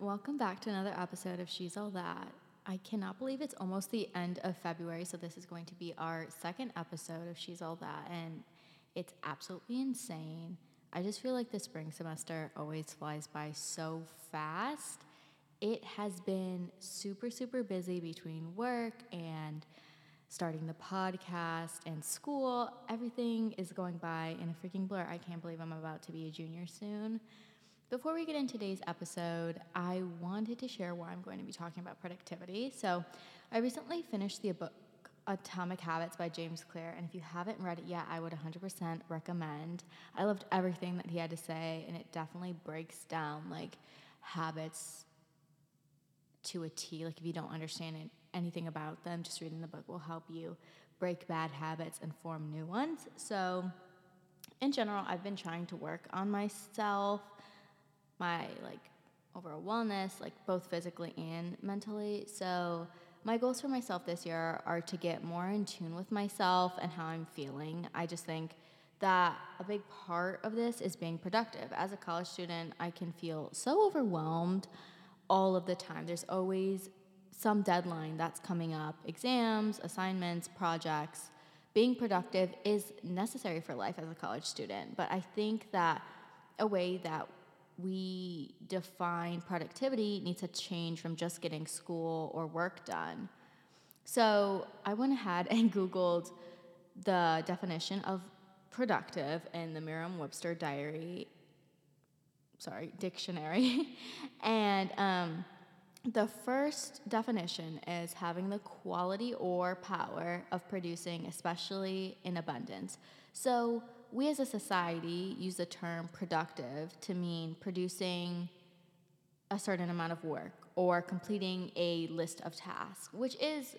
welcome back to another episode of She's All That. I cannot believe it's almost the end of February, so this is going to be our second episode of She's All That, and it's absolutely insane. I just feel like the spring semester always flies by so fast. It has been super, super busy between work and starting the podcast and school. Everything is going by in a freaking blur. I can't believe I'm about to be a junior soon. Before we get into today's episode, I wanted to share why I'm going to be talking about productivity. So, I recently finished the book Atomic Habits by James Clear, and if you haven't read it yet, I would 100% recommend. I loved everything that he had to say, and it definitely breaks down like habits to a T. Like, if you don't understand it, anything about them, just reading the book will help you break bad habits and form new ones. So, in general, I've been trying to work on myself my like overall wellness, like both physically and mentally. So my goals for myself this year are to get more in tune with myself and how I'm feeling. I just think that a big part of this is being productive. As a college student, I can feel so overwhelmed all of the time. There's always some deadline that's coming up exams, assignments, projects. Being productive is necessary for life as a college student, but I think that a way that we define productivity needs to change from just getting school or work done. So I went ahead and Googled the definition of productive in the Merriam Webster Diary, sorry, dictionary. and um, the first definition is having the quality or power of producing, especially in abundance. So we as a society use the term productive to mean producing a certain amount of work or completing a list of tasks, which is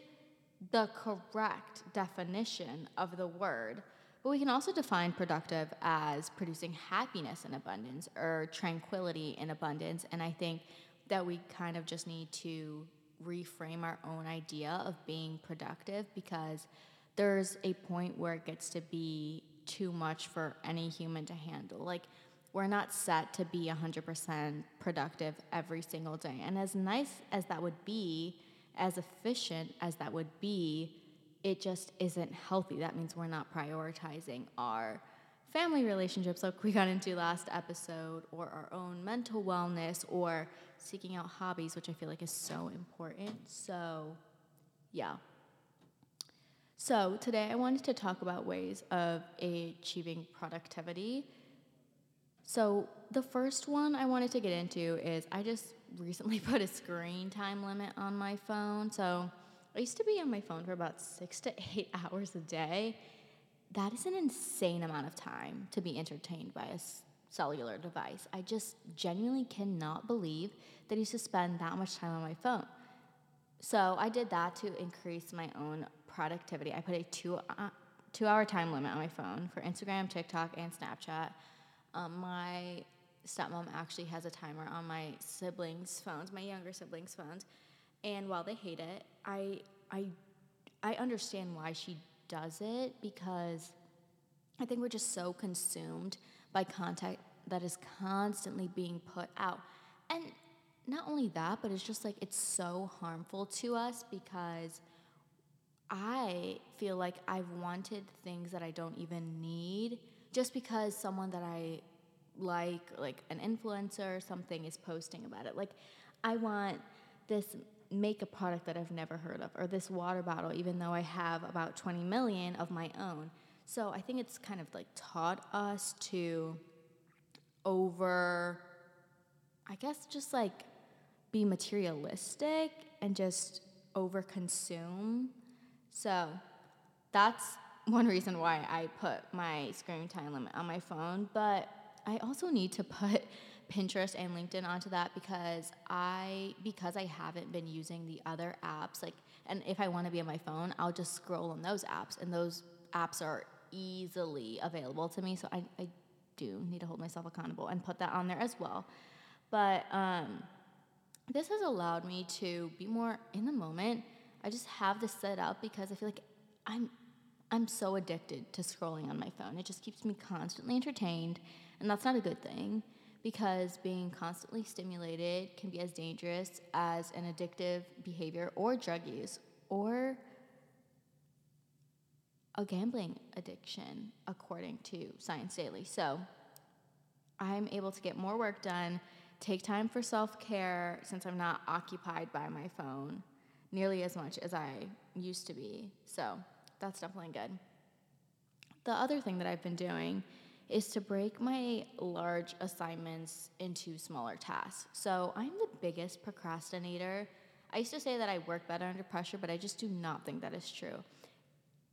the correct definition of the word. But we can also define productive as producing happiness in abundance or tranquility in abundance. And I think that we kind of just need to reframe our own idea of being productive because there's a point where it gets to be too much for any human to handle. Like, we're not set to be 100% productive every single day. And as nice as that would be, as efficient as that would be, it just isn't healthy. That means we're not prioritizing our family relationships like we got into last episode, or our own mental wellness, or seeking out hobbies, which I feel like is so important. So, yeah. So, today I wanted to talk about ways of achieving productivity. So, the first one I wanted to get into is I just recently put a screen time limit on my phone. So, I used to be on my phone for about six to eight hours a day. That is an insane amount of time to be entertained by a cellular device. I just genuinely cannot believe that I used to spend that much time on my phone. So, I did that to increase my own productivity. I put a two uh, two hour time limit on my phone for Instagram, TikTok, and Snapchat. Um, my stepmom actually has a timer on my siblings' phones, my younger siblings' phones, and while they hate it, I I I understand why she does it because I think we're just so consumed by content that is constantly being put out. And not only that, but it's just like it's so harmful to us because I feel like I've wanted things that I don't even need just because someone that I like, like an influencer or something, is posting about it. Like, I want this makeup product that I've never heard of, or this water bottle, even though I have about 20 million of my own. So I think it's kind of like taught us to over, I guess, just like be materialistic and just over consume so that's one reason why I put my screen time limit on my phone. But I also need to put Pinterest and LinkedIn onto that because I because I haven't been using the other apps like and if I want to be on my phone, I'll just scroll on those apps and those apps are easily available to me. So I, I do need to hold myself accountable and put that on there as well. But um, this has allowed me to be more in the moment I just have this set up because I feel like I'm I'm so addicted to scrolling on my phone. It just keeps me constantly entertained, and that's not a good thing because being constantly stimulated can be as dangerous as an addictive behavior or drug use or a gambling addiction, according to Science Daily. So I'm able to get more work done, take time for self care since I'm not occupied by my phone nearly as much as I used to be. So that's definitely good. The other thing that I've been doing is to break my large assignments into smaller tasks. So I'm the biggest procrastinator. I used to say that I work better under pressure, but I just do not think that is true.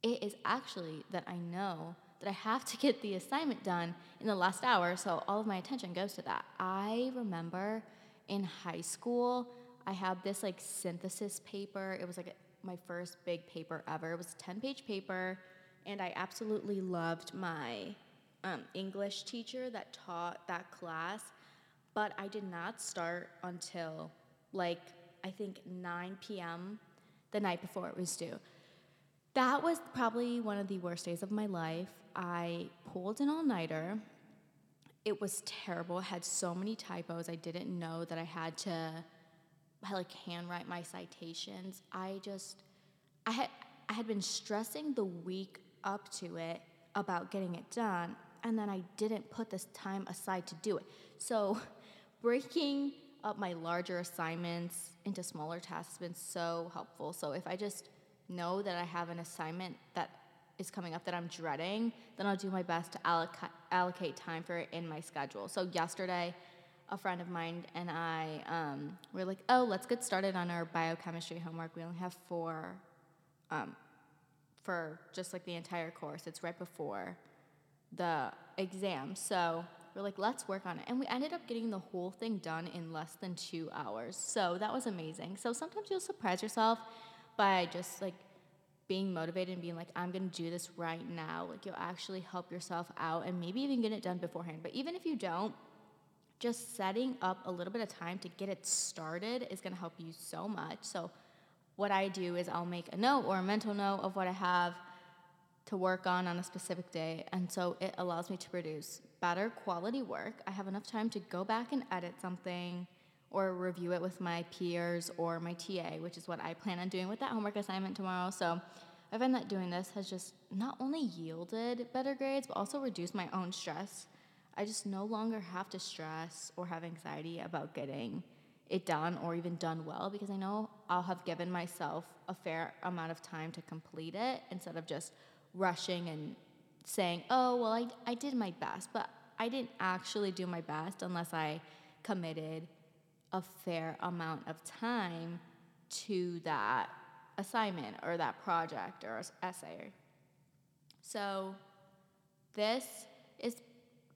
It is actually that I know that I have to get the assignment done in the last hour, so all of my attention goes to that. I remember in high school, I had this like synthesis paper. It was like my first big paper ever. It was a 10 page paper, and I absolutely loved my um, English teacher that taught that class, but I did not start until like I think 9 p.m. the night before it was due. That was probably one of the worst days of my life. I pulled an all nighter. It was terrible. It had so many typos. I didn't know that I had to like handwrite my citations. I just I had I had been stressing the week up to it about getting it done and then I didn't put this time aside to do it. So, breaking up my larger assignments into smaller tasks has been so helpful. So, if I just know that I have an assignment that is coming up that I'm dreading, then I'll do my best to alloc- allocate time for it in my schedule. So, yesterday, a friend of mine and I um, were like, oh, let's get started on our biochemistry homework. We only have four um, for just like the entire course. It's right before the exam. So we're like, let's work on it. And we ended up getting the whole thing done in less than two hours. So that was amazing. So sometimes you'll surprise yourself by just like being motivated and being like, I'm gonna do this right now. Like you'll actually help yourself out and maybe even get it done beforehand. But even if you don't, just setting up a little bit of time to get it started is gonna help you so much. So what I do is I'll make a note or a mental note of what I have to work on on a specific day. And so it allows me to produce better quality work. I have enough time to go back and edit something or review it with my peers or my TA, which is what I plan on doing with that homework assignment tomorrow. So I find that doing this has just not only yielded better grades, but also reduced my own stress. I just no longer have to stress or have anxiety about getting it done or even done well because I know I'll have given myself a fair amount of time to complete it instead of just rushing and saying, oh, well, I, I did my best, but I didn't actually do my best unless I committed a fair amount of time to that assignment or that project or essay. So, this is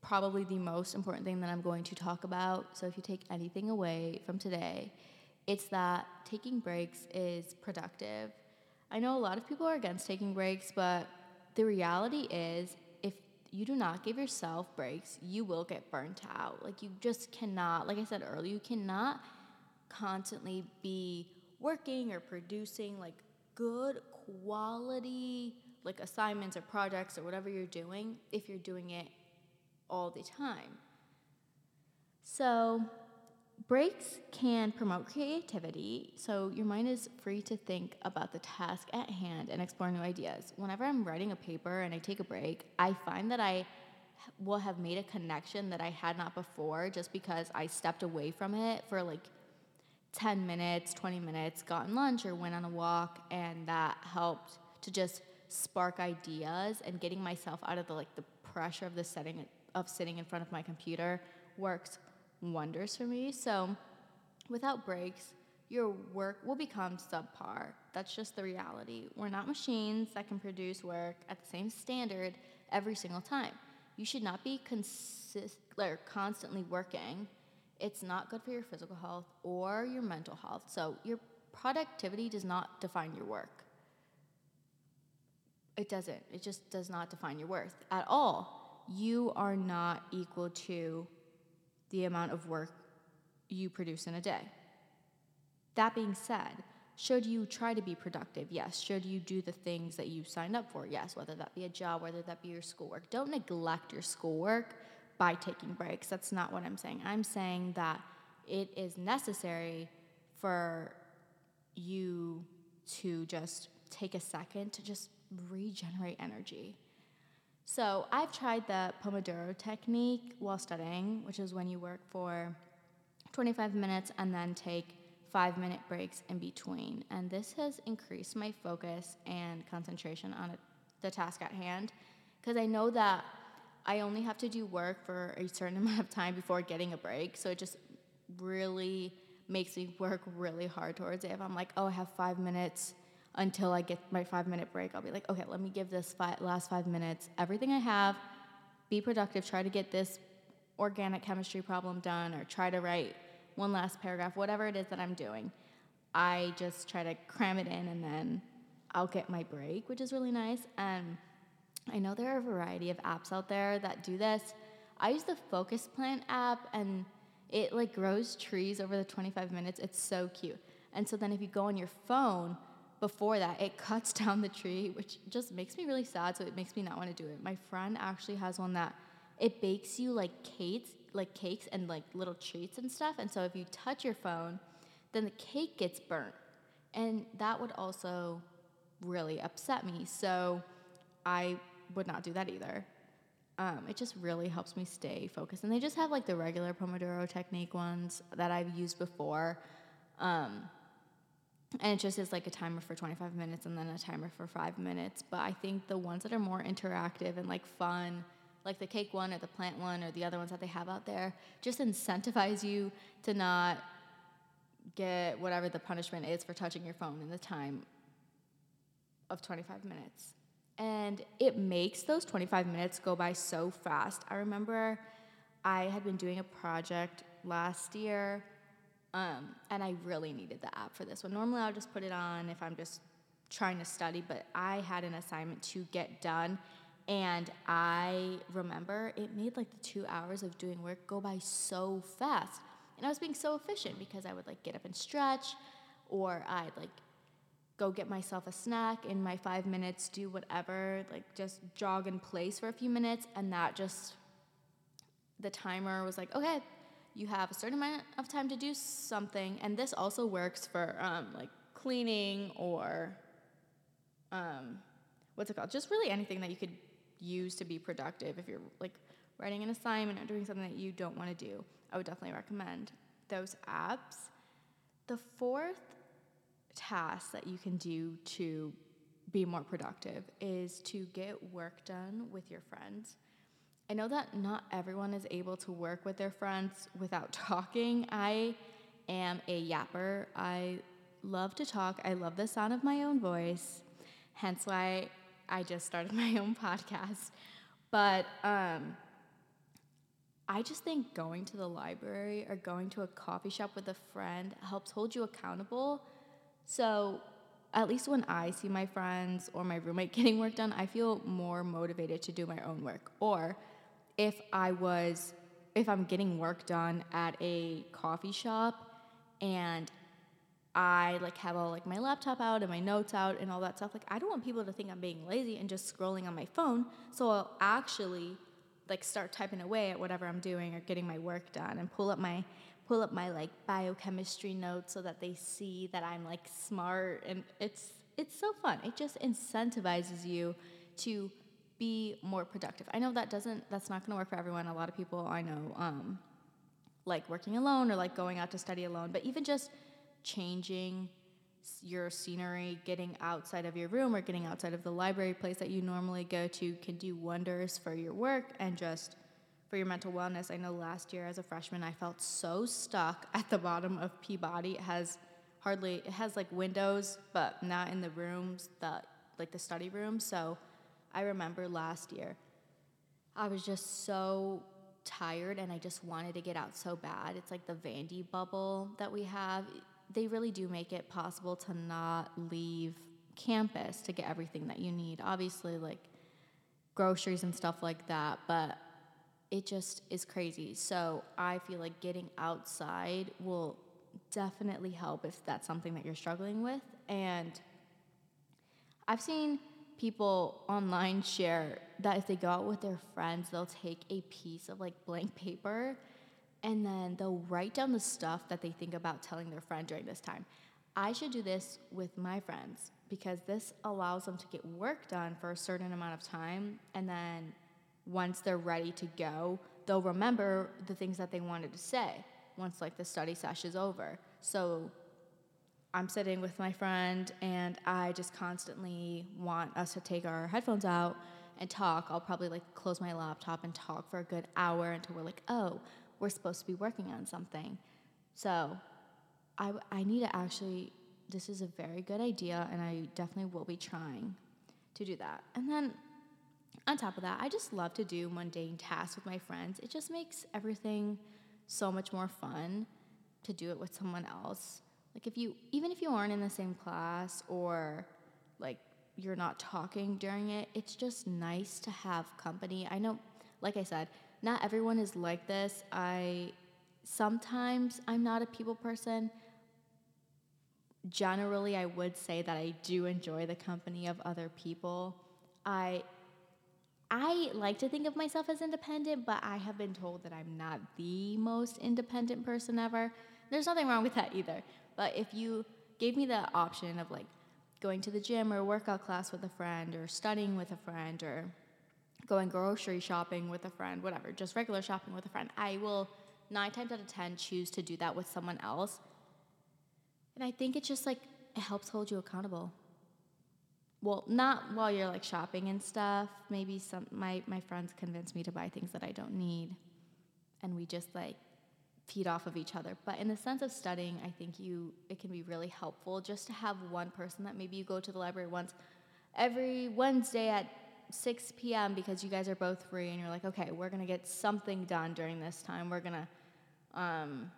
probably the most important thing that I'm going to talk about. So, if you take anything away from today, it's that taking breaks is productive. I know a lot of people are against taking breaks, but the reality is, if you do not give yourself breaks, you will get burnt out. Like, you just cannot, like I said earlier, you cannot constantly be working or producing like good quality like assignments or projects or whatever you're doing if you're doing it all the time. So, Breaks can promote creativity, so your mind is free to think about the task at hand and explore new ideas. Whenever I'm writing a paper and I take a break, I find that I will have made a connection that I had not before just because I stepped away from it for like 10 minutes, 20 minutes, gotten lunch or went on a walk, and that helped to just spark ideas and getting myself out of the like the pressure of the setting of sitting in front of my computer works wonders for me. So without breaks, your work will become subpar. That's just the reality. We're not machines that can produce work at the same standard every single time. You should not be consist- or constantly working. It's not good for your physical health or your mental health. So your productivity does not define your work. It doesn't. It just does not define your worth at all. You are not equal to the amount of work you produce in a day. That being said, should you try to be productive? Yes. Should you do the things that you signed up for? Yes. Whether that be a job, whether that be your schoolwork. Don't neglect your schoolwork by taking breaks. That's not what I'm saying. I'm saying that it is necessary for you to just take a second to just regenerate energy. So, I've tried the Pomodoro technique while studying, which is when you work for 25 minutes and then take five minute breaks in between. And this has increased my focus and concentration on the task at hand because I know that I only have to do work for a certain amount of time before getting a break. So it just really makes me work really hard towards it. If I'm like, oh, I have five minutes until I get my five minute break, I'll be like, okay, let me give this last five minutes everything I have, be productive, try to get this organic chemistry problem done, or try to write one last paragraph, whatever it is that I'm doing. I just try to cram it in and then I'll get my break, which is really nice. And I know there are a variety of apps out there that do this. I use the Focus Plant app and it like grows trees over the 25 minutes. It's so cute. And so then if you go on your phone before that, it cuts down the tree, which just makes me really sad. So it makes me not want to do it. My friend actually has one that it bakes you like cakes, like cakes and like little treats and stuff. And so if you touch your phone, then the cake gets burnt. And that would also really upset me. So I would not do that either. Um, it just really helps me stay focused. And they just have like the regular Pomodoro technique ones that I've used before. Um, and it just is like a timer for 25 minutes and then a timer for five minutes. But I think the ones that are more interactive and like fun, like the cake one or the plant one or the other ones that they have out there, just incentivize you to not get whatever the punishment is for touching your phone in the time of 25 minutes and it makes those 25 minutes go by so fast. I remember I had been doing a project last year, um, and I really needed the app for this one. Normally, I'll just put it on if I'm just trying to study, but I had an assignment to get done, and I remember it made like the two hours of doing work go by so fast. And I was being so efficient because I would like get up and stretch, or I'd like go get myself a snack in my five minutes, do whatever, like just jog in place for a few minutes. And that just, the timer was like, okay, you have a certain amount of time to do something. And this also works for um, like cleaning or um, what's it called? Just really anything that you could use to be productive. If you're like writing an assignment or doing something that you don't want to do, I would definitely recommend those apps. The fourth task that you can do to be more productive is to get work done with your friends. I know that not everyone is able to work with their friends without talking. I am a yapper. I love to talk. I love the sound of my own voice, hence why I just started my own podcast. But um, I just think going to the library or going to a coffee shop with a friend helps hold you accountable so, at least when I see my friends or my roommate getting work done, I feel more motivated to do my own work. Or if I was, if I'm getting work done at a coffee shop and I like have all like my laptop out and my notes out and all that stuff, like I don't want people to think I'm being lazy and just scrolling on my phone. So I'll actually like start typing away at whatever I'm doing or getting my work done and pull up my pull up my like biochemistry notes so that they see that I'm like smart and it's it's so fun. It just incentivizes you to be more productive. I know that doesn't that's not going to work for everyone. A lot of people I know um, like working alone or like going out to study alone, but even just changing your scenery, getting outside of your room or getting outside of the library place that you normally go to can do wonders for your work and just for your mental wellness. I know last year as a freshman, I felt so stuck at the bottom of Peabody. It has hardly, it has like windows, but not in the rooms, that like the study room. So I remember last year, I was just so tired and I just wanted to get out so bad. It's like the Vandy bubble that we have. They really do make it possible to not leave campus to get everything that you need. Obviously, like groceries and stuff like that, but it just is crazy. So I feel like getting outside will definitely help if that's something that you're struggling with. And I've seen people online share that if they go out with their friends, they'll take a piece of like blank paper and then they'll write down the stuff that they think about telling their friend during this time. I should do this with my friends because this allows them to get work done for a certain amount of time and then once they're ready to go, they'll remember the things that they wanted to say once like the study session is over. So I'm sitting with my friend and I just constantly want us to take our headphones out and talk. I'll probably like close my laptop and talk for a good hour until we're like, oh, we're supposed to be working on something. So I, I need to actually, this is a very good idea and I definitely will be trying to do that. And then on top of that, I just love to do mundane tasks with my friends. It just makes everything so much more fun to do it with someone else. Like if you even if you aren't in the same class or like you're not talking during it, it's just nice to have company. I know like I said, not everyone is like this. I sometimes I'm not a people person. Generally, I would say that I do enjoy the company of other people. I I like to think of myself as independent, but I have been told that I'm not the most independent person ever. There's nothing wrong with that either. But if you gave me the option of like going to the gym or workout class with a friend or studying with a friend or going grocery shopping with a friend, whatever, just regular shopping with a friend, I will nine times out of 10 choose to do that with someone else. And I think it's just like, it helps hold you accountable. Well not while you're like shopping and stuff. Maybe some my my friends convince me to buy things that i don't need. And we just like feed off of each other but in the sense of studying i think you it can be really helpful just to have one person that maybe you go to the library once every wednesday at 6 p.m because you guys are both free and you're like okay we're gonna get something done during this time we're gonna um,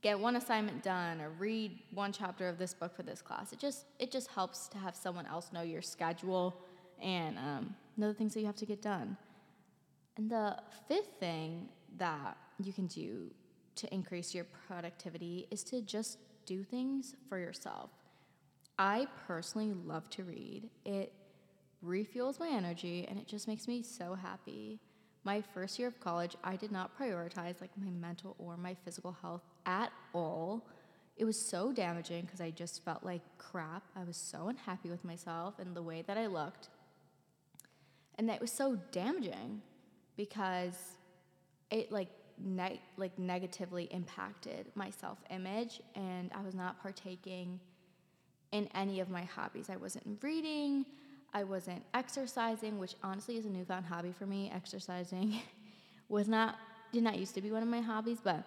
get one assignment done or read one chapter of this book for this class. It just it just helps to have someone else know your schedule and um, know the things that you have to get done. And the fifth thing that you can do to increase your productivity is to just do things for yourself. I personally love to read. It refuels my energy and it just makes me so happy my first year of college, I did not prioritize like my mental or my physical health at all. It was so damaging because I just felt like crap. I was so unhappy with myself and the way that I looked. And that was so damaging because it like like negatively impacted my self-image and I was not partaking in any of my hobbies. I wasn't reading, I wasn't exercising, which honestly is a newfound hobby for me. Exercising was not did not used to be one of my hobbies, but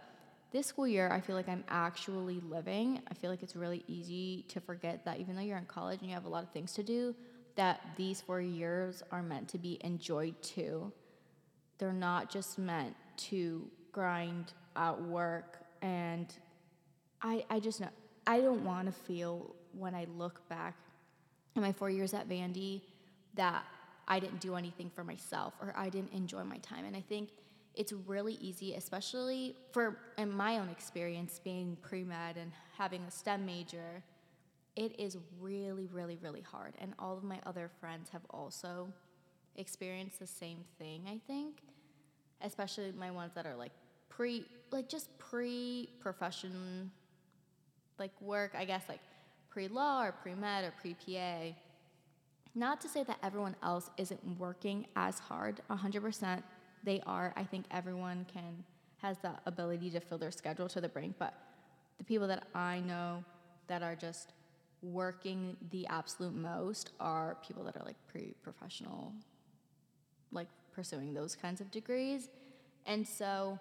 this school year I feel like I'm actually living. I feel like it's really easy to forget that even though you're in college and you have a lot of things to do, that these 4 years are meant to be enjoyed too. They're not just meant to grind out work and I I just know I don't want to feel when I look back in my four years at Vandy that I didn't do anything for myself or I didn't enjoy my time. And I think it's really easy, especially for in my own experience being pre med and having a STEM major. It is really, really, really hard. And all of my other friends have also experienced the same thing, I think. Especially my ones that are like pre, like just pre profession, like work, I guess, like pre law or pre med or pre PA. Not to say that everyone else isn't working as hard, 100% they are. I think everyone can has the ability to fill their schedule to the brink, but the people that I know that are just working the absolute most are people that are like pre-professional like pursuing those kinds of degrees. And so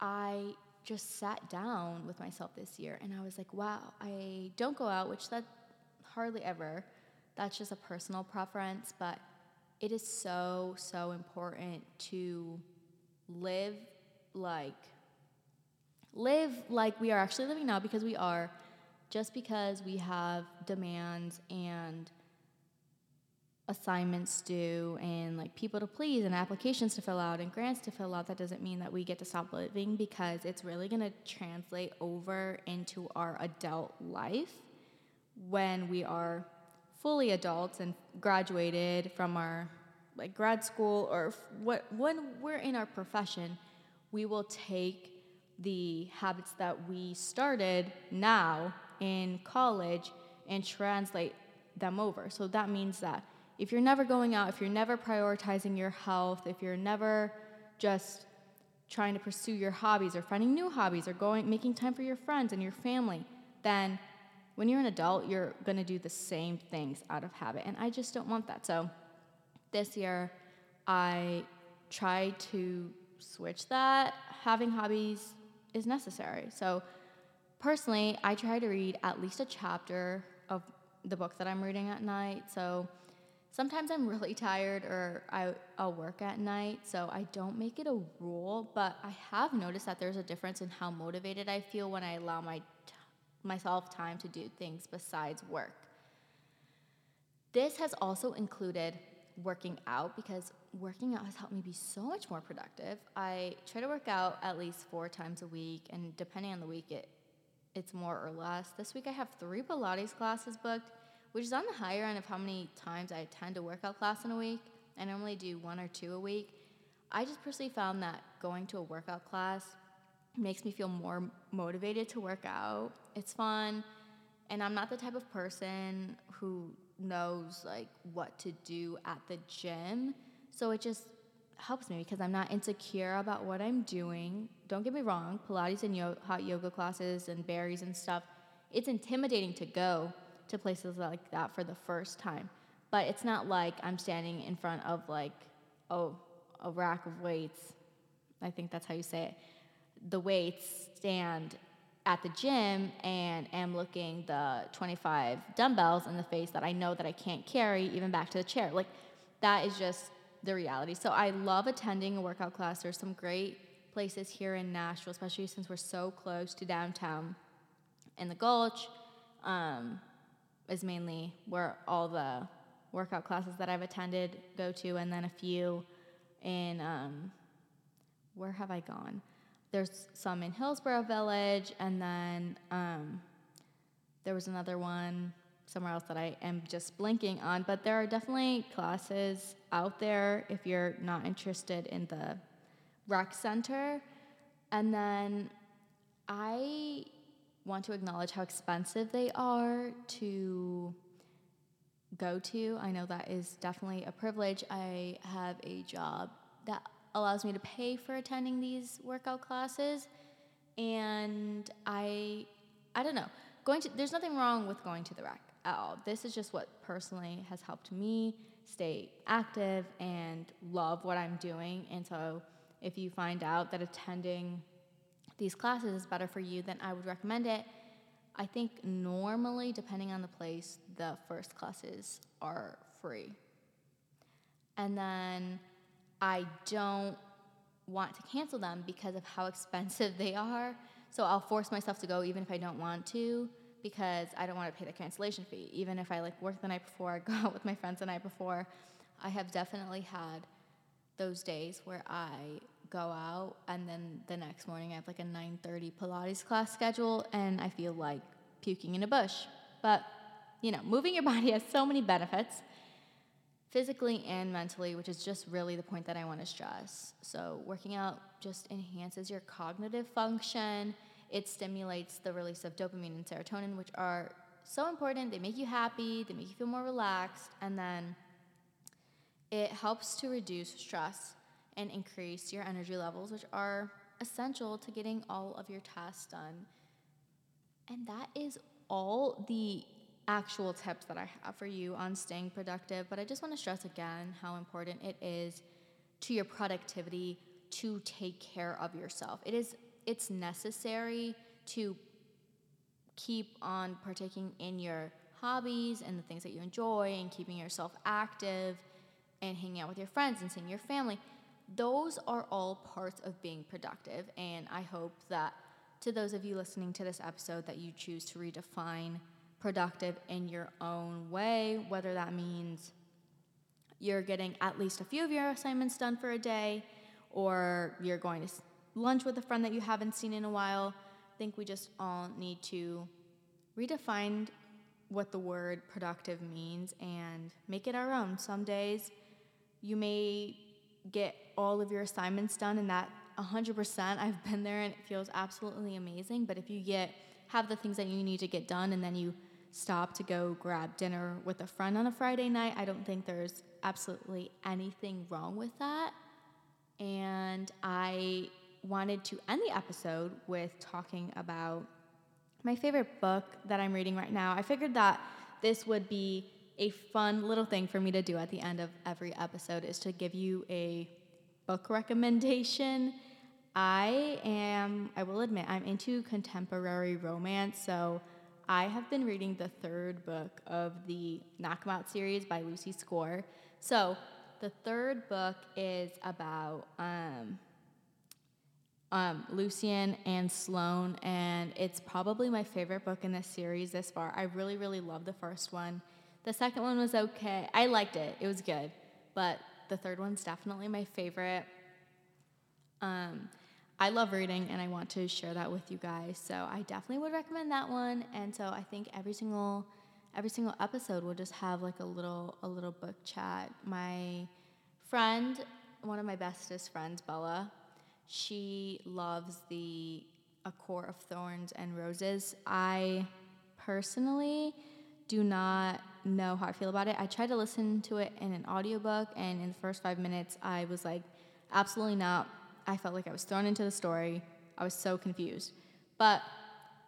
I just sat down with myself this year and I was like, wow, I don't go out, which that hardly ever. That's just a personal preference, but it is so so important to live like live like we are actually living now because we are just because we have demands and assignments due and like people to please and applications to fill out and grants to fill out that doesn't mean that we get to stop living because it's really going to translate over into our adult life when we are fully adults and graduated from our like grad school or what when we're in our profession, we will take the habits that we started now in college and translate them over. So that means that if you're never going out, if you're never prioritizing your health, if you're never just trying to pursue your hobbies or finding new hobbies or going making time for your friends and your family, then when you're an adult, you're going to do the same things out of habit. And I just don't want that. So this year, I tried to switch that. Having hobbies is necessary. So personally, I try to read at least a chapter of the book that I'm reading at night. So sometimes I'm really tired or I, will work at night, so I don't make it a rule, but I have noticed that there's a difference in how motivated I feel when I allow my t- myself time to do things besides work. This has also included working out because working out has helped me be so much more productive. I try to work out at least four times a week, and depending on the week, it it's more or less. This week I have three Pilates classes booked which is on the higher end of how many times I attend a workout class in a week. I normally do one or two a week. I just personally found that going to a workout class makes me feel more motivated to work out. It's fun, and I'm not the type of person who knows like what to do at the gym. So it just helps me because I'm not insecure about what I'm doing. Don't get me wrong, Pilates and yo- hot yoga classes and Barry's and stuff, it's intimidating to go to places like that for the first time. But it's not like I'm standing in front of like oh a rack of weights. I think that's how you say it. The weights stand at the gym and am looking the 25 dumbbells in the face that I know that I can't carry even back to the chair. Like that is just the reality. So I love attending a workout class. There's some great places here in Nashville, especially since we're so close to downtown in the Gulch. Um, is mainly where all the workout classes that I've attended go to, and then a few in um, where have I gone? There's some in Hillsboro Village, and then um, there was another one somewhere else that I am just blinking on. But there are definitely classes out there if you're not interested in the rec center. And then I want to acknowledge how expensive they are to go to. I know that is definitely a privilege. I have a job that allows me to pay for attending these workout classes and I I don't know. Going to there's nothing wrong with going to the rec at all. This is just what personally has helped me stay active and love what I'm doing. And so if you find out that attending these classes is better for you, then I would recommend it. I think normally, depending on the place, the first classes are free. And then I don't want to cancel them because of how expensive they are. So I'll force myself to go even if I don't want to because I don't want to pay the cancellation fee. Even if I like work the night before, go out with my friends the night before. I have definitely had those days where I go out and then the next morning I have like a 9:30 Pilates class schedule and I feel like puking in a bush. But, you know, moving your body has so many benefits physically and mentally, which is just really the point that I want to stress. So, working out just enhances your cognitive function. It stimulates the release of dopamine and serotonin, which are so important. They make you happy, they make you feel more relaxed, and then it helps to reduce stress and increase your energy levels, which are essential to getting all of your tasks done. And that is all the actual tips that I have for you on staying productive. But I just want to stress again how important it is to your productivity to take care of yourself. It is it's necessary to keep on partaking in your hobbies and the things that you enjoy and keeping yourself active and hanging out with your friends and seeing your family. Those are all parts of being productive. And I hope that to those of you listening to this episode, that you choose to redefine productive in your own way, whether that means you're getting at least a few of your assignments done for a day, or you're going to lunch with a friend that you haven't seen in a while. I think we just all need to redefine what the word productive means and make it our own. Some days you may get all of your assignments done and that 100% I've been there and it feels absolutely amazing, but if you get have the things that you need to get done and then you stop to go grab dinner with a friend on a Friday night, I don't think there's absolutely anything wrong with that. And I wanted to end the episode with talking about my favorite book that I'm reading right now. I figured that this would be a fun little thing for me to do at the end of every episode is to give you a book recommendation. I am, I will admit, I'm into contemporary romance, so I have been reading the third book of the Knockemout series by Lucy Score. So, the third book is about um, um, Lucian and Sloane, and it's probably my favorite book in this series this far. I really, really love the first one. The second one was okay. I liked it, it was good, but the third one's definitely my favorite. Um, I love reading and I want to share that with you guys. So I definitely would recommend that one. And so I think every single every single episode will just have like a little a little book chat. My friend, one of my bestest friends, Bella, she loves the A Court of Thorns and Roses. I personally do not know how I feel about it. I tried to listen to it in an audiobook and in the first 5 minutes I was like absolutely not I felt like I was thrown into the story. I was so confused. But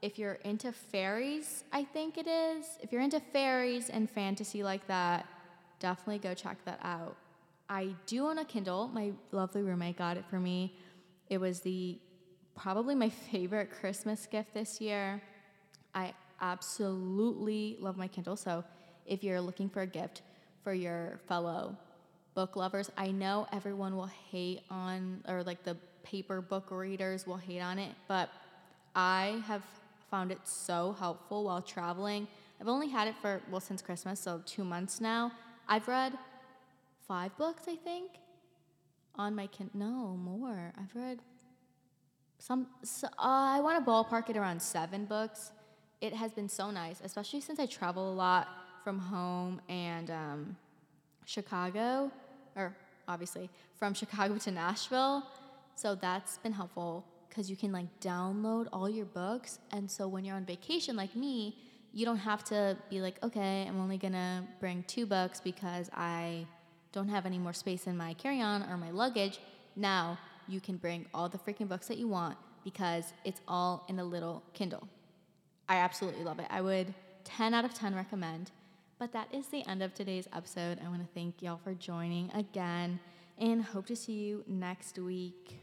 if you're into fairies, I think it is. If you're into fairies and fantasy like that, definitely go check that out. I do own a Kindle. My lovely roommate got it for me. It was the probably my favorite Christmas gift this year. I absolutely love my Kindle. So if you're looking for a gift for your fellow book lovers. I know everyone will hate on, or like the paper book readers will hate on it, but I have found it so helpful while traveling. I've only had it for, well, since Christmas, so two months now. I've read five books, I think, on my kin. No, more. I've read some, so, uh, I want to ballpark it around seven books. It has been so nice, especially since I travel a lot from home and um, Chicago or obviously from Chicago to Nashville. So that's been helpful because you can like download all your books. And so when you're on vacation like me, you don't have to be like, okay, I'm only gonna bring two books because I don't have any more space in my carry on or my luggage. Now you can bring all the freaking books that you want because it's all in a little Kindle. I absolutely love it. I would 10 out of 10 recommend. But that is the end of today's episode. I want to thank y'all for joining again and hope to see you next week.